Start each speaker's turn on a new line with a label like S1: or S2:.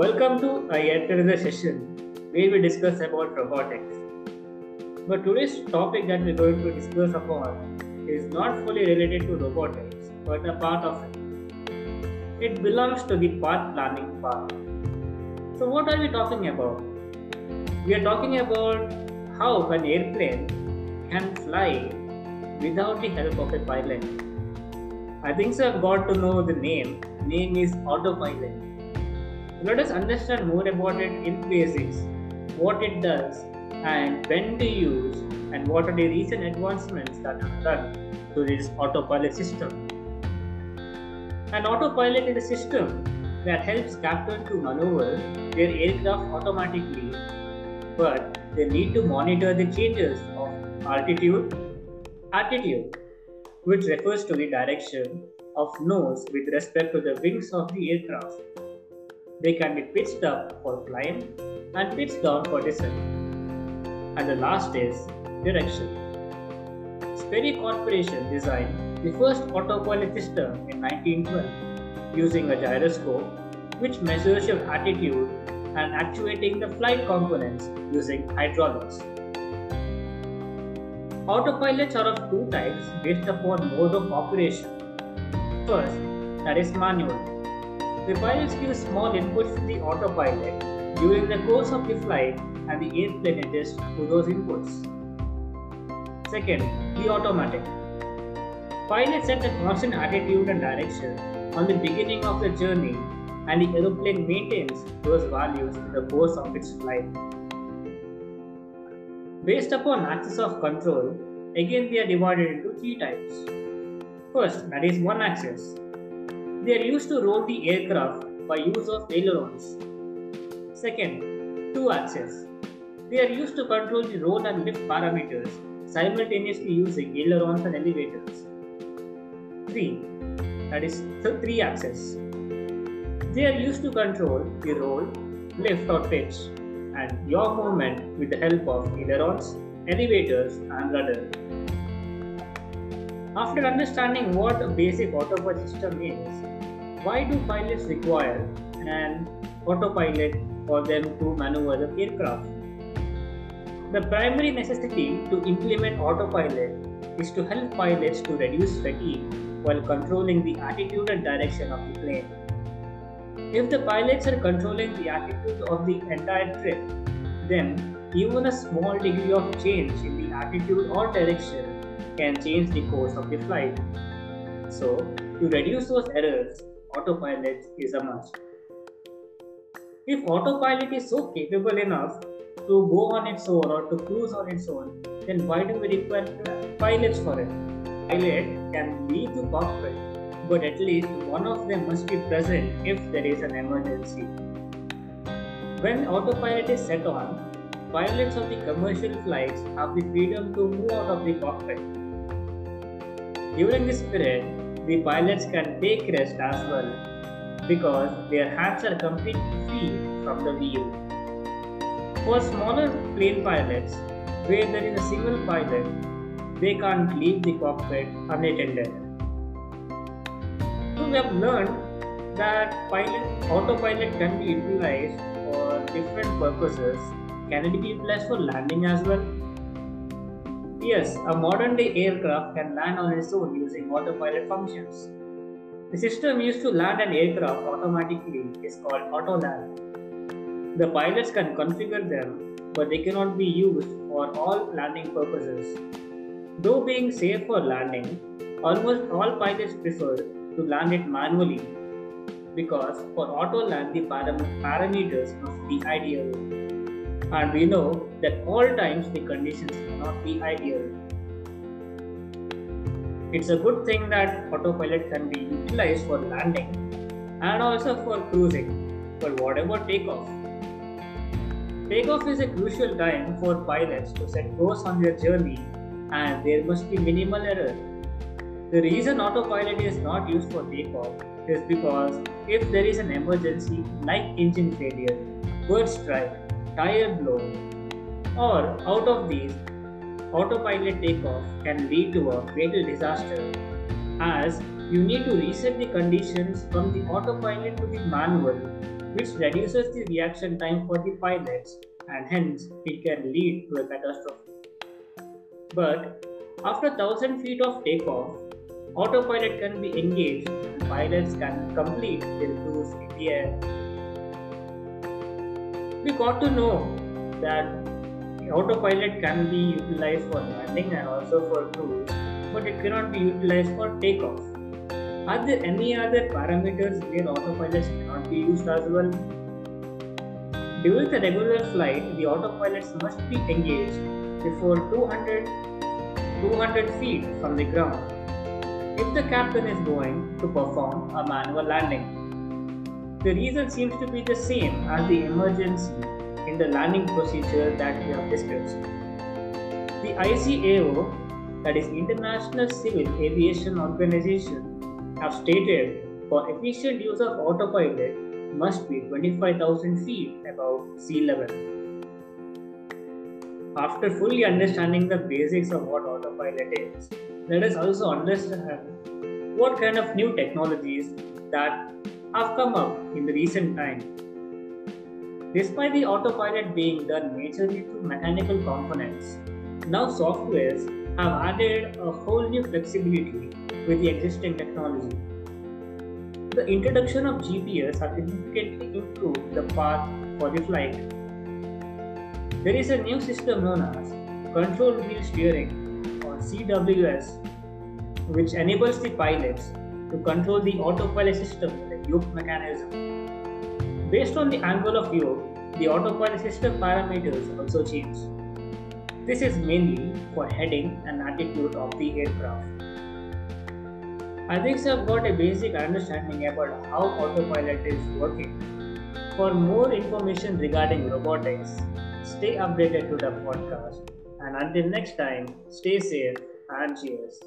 S1: Welcome to another session where we discuss about robotics. But today's topic that we're going to discuss upon is not fully related to robotics, but a part of it. It belongs to the path planning part. So, what are we talking about? We are talking about how an airplane can fly without the help of a pilot. I think so I've got to know the name. Name is autopilot. Let us understand more about it in basics, what it does, and when to use, and what are the recent advancements that have done to this autopilot system. An autopilot is a system that helps captain to maneuver their aircraft automatically, but they need to monitor the changes of altitude, attitude, which refers to the direction of nose with respect to the wings of the aircraft. They can be pitched up for climb and pitched down for descent. And the last is direction. Sperry Corporation designed the first autopilot system in 1912 using a gyroscope which measures your attitude and actuating the flight components using hydraulics. Autopilots are of two types based upon mode of operation. First, that is manual. The pilots give small inputs to the autopilot during the course of the flight and the airplane adjusts to those inputs. Second, the automatic. Pilot set a constant attitude and direction on the beginning of the journey and the aeroplane maintains those values in the course of its flight. Based upon axis of control, again they are divided into three types. First, that is one axis. They are used to roll the aircraft by use of ailerons. Second, two axes. They are used to control the roll and lift parameters simultaneously using ailerons and elevators. 3. That is th- 3 axes. They are used to control the roll, lift or pitch and yaw movement with the help of ailerons, elevators and rudder. After understanding what a basic autopilot system is, why do pilots require an autopilot for them to maneuver the aircraft? The primary necessity to implement autopilot is to help pilots to reduce fatigue while controlling the attitude and direction of the plane. If the pilots are controlling the attitude of the entire trip, then even a small degree of change in the attitude or direction can change the course of the flight. So, to reduce those errors, autopilot is a must. If autopilot is so capable enough to go on its own or to cruise on its own, then why do we require pilots for it? Pilot can leave the cockpit, but at least one of them must be present if there is an emergency. When autopilot is set on, pilots of the commercial flights have the freedom to move out of the cockpit. During this period, the pilots can take rest as well because their hands are completely free from the wheel. For smaller plane pilots, where there is a single pilot, they can't leave the cockpit unattended. So we have learned that pilot autopilot can be utilized for different purposes. Can it be utilized for landing as well? Yes, a modern day aircraft can land on its own using autopilot functions. The system used to land an aircraft automatically is called autoland. The pilots can configure them, but they cannot be used for all landing purposes. Though being safe for landing, almost all pilots prefer to land it manually because for auto land the param- parameters must be ideal. And we know that all times the conditions cannot be ideal. It's a good thing that autopilot can be utilized for landing and also for cruising, for whatever takeoff. Takeoff is a crucial time for pilots to set course on their journey and there must be minimal error. The reason autopilot is not used for takeoff is because if there is an emergency like engine failure, bird strike, tire blow, or out of these, autopilot takeoff can lead to a fatal disaster as you need to reset the conditions from the autopilot to the manual which reduces the reaction time for the pilots and hence it can lead to a catastrophe. But after 1000 feet of takeoff, autopilot can be engaged and pilots can complete their cruise in the air. We got to know that autopilot can be utilized for landing and also for cruise, but it cannot be utilized for takeoff. Are there any other parameters where autopilots cannot be used as well? During the regular flight, the autopilots must be engaged before 200, 200 feet from the ground if the captain is going to perform a manual landing. The reason seems to be the same as the emergency in the landing procedure that we have discussed. The ICAO, that is International Civil Aviation Organization, have stated for efficient use of autopilot must be 25,000 feet above sea level. After fully understanding the basics of what autopilot is, let us also understand what kind of new technologies that have come up in the recent time Despite the autopilot being done majorly through mechanical components, now softwares have added a whole new flexibility with the existing technology. The introduction of GPS has significantly improved the path for the flight. There is a new system known as Control Wheel Steering or CWS, which enables the pilots to control the autopilot system yoke mechanism. Based on the angle of view, the autopilot system parameters also change. This is mainly for heading and attitude of the aircraft. I think I've got a basic understanding about how autopilot is working. For more information regarding robotics, stay updated to the podcast. And until next time, stay safe and cheers.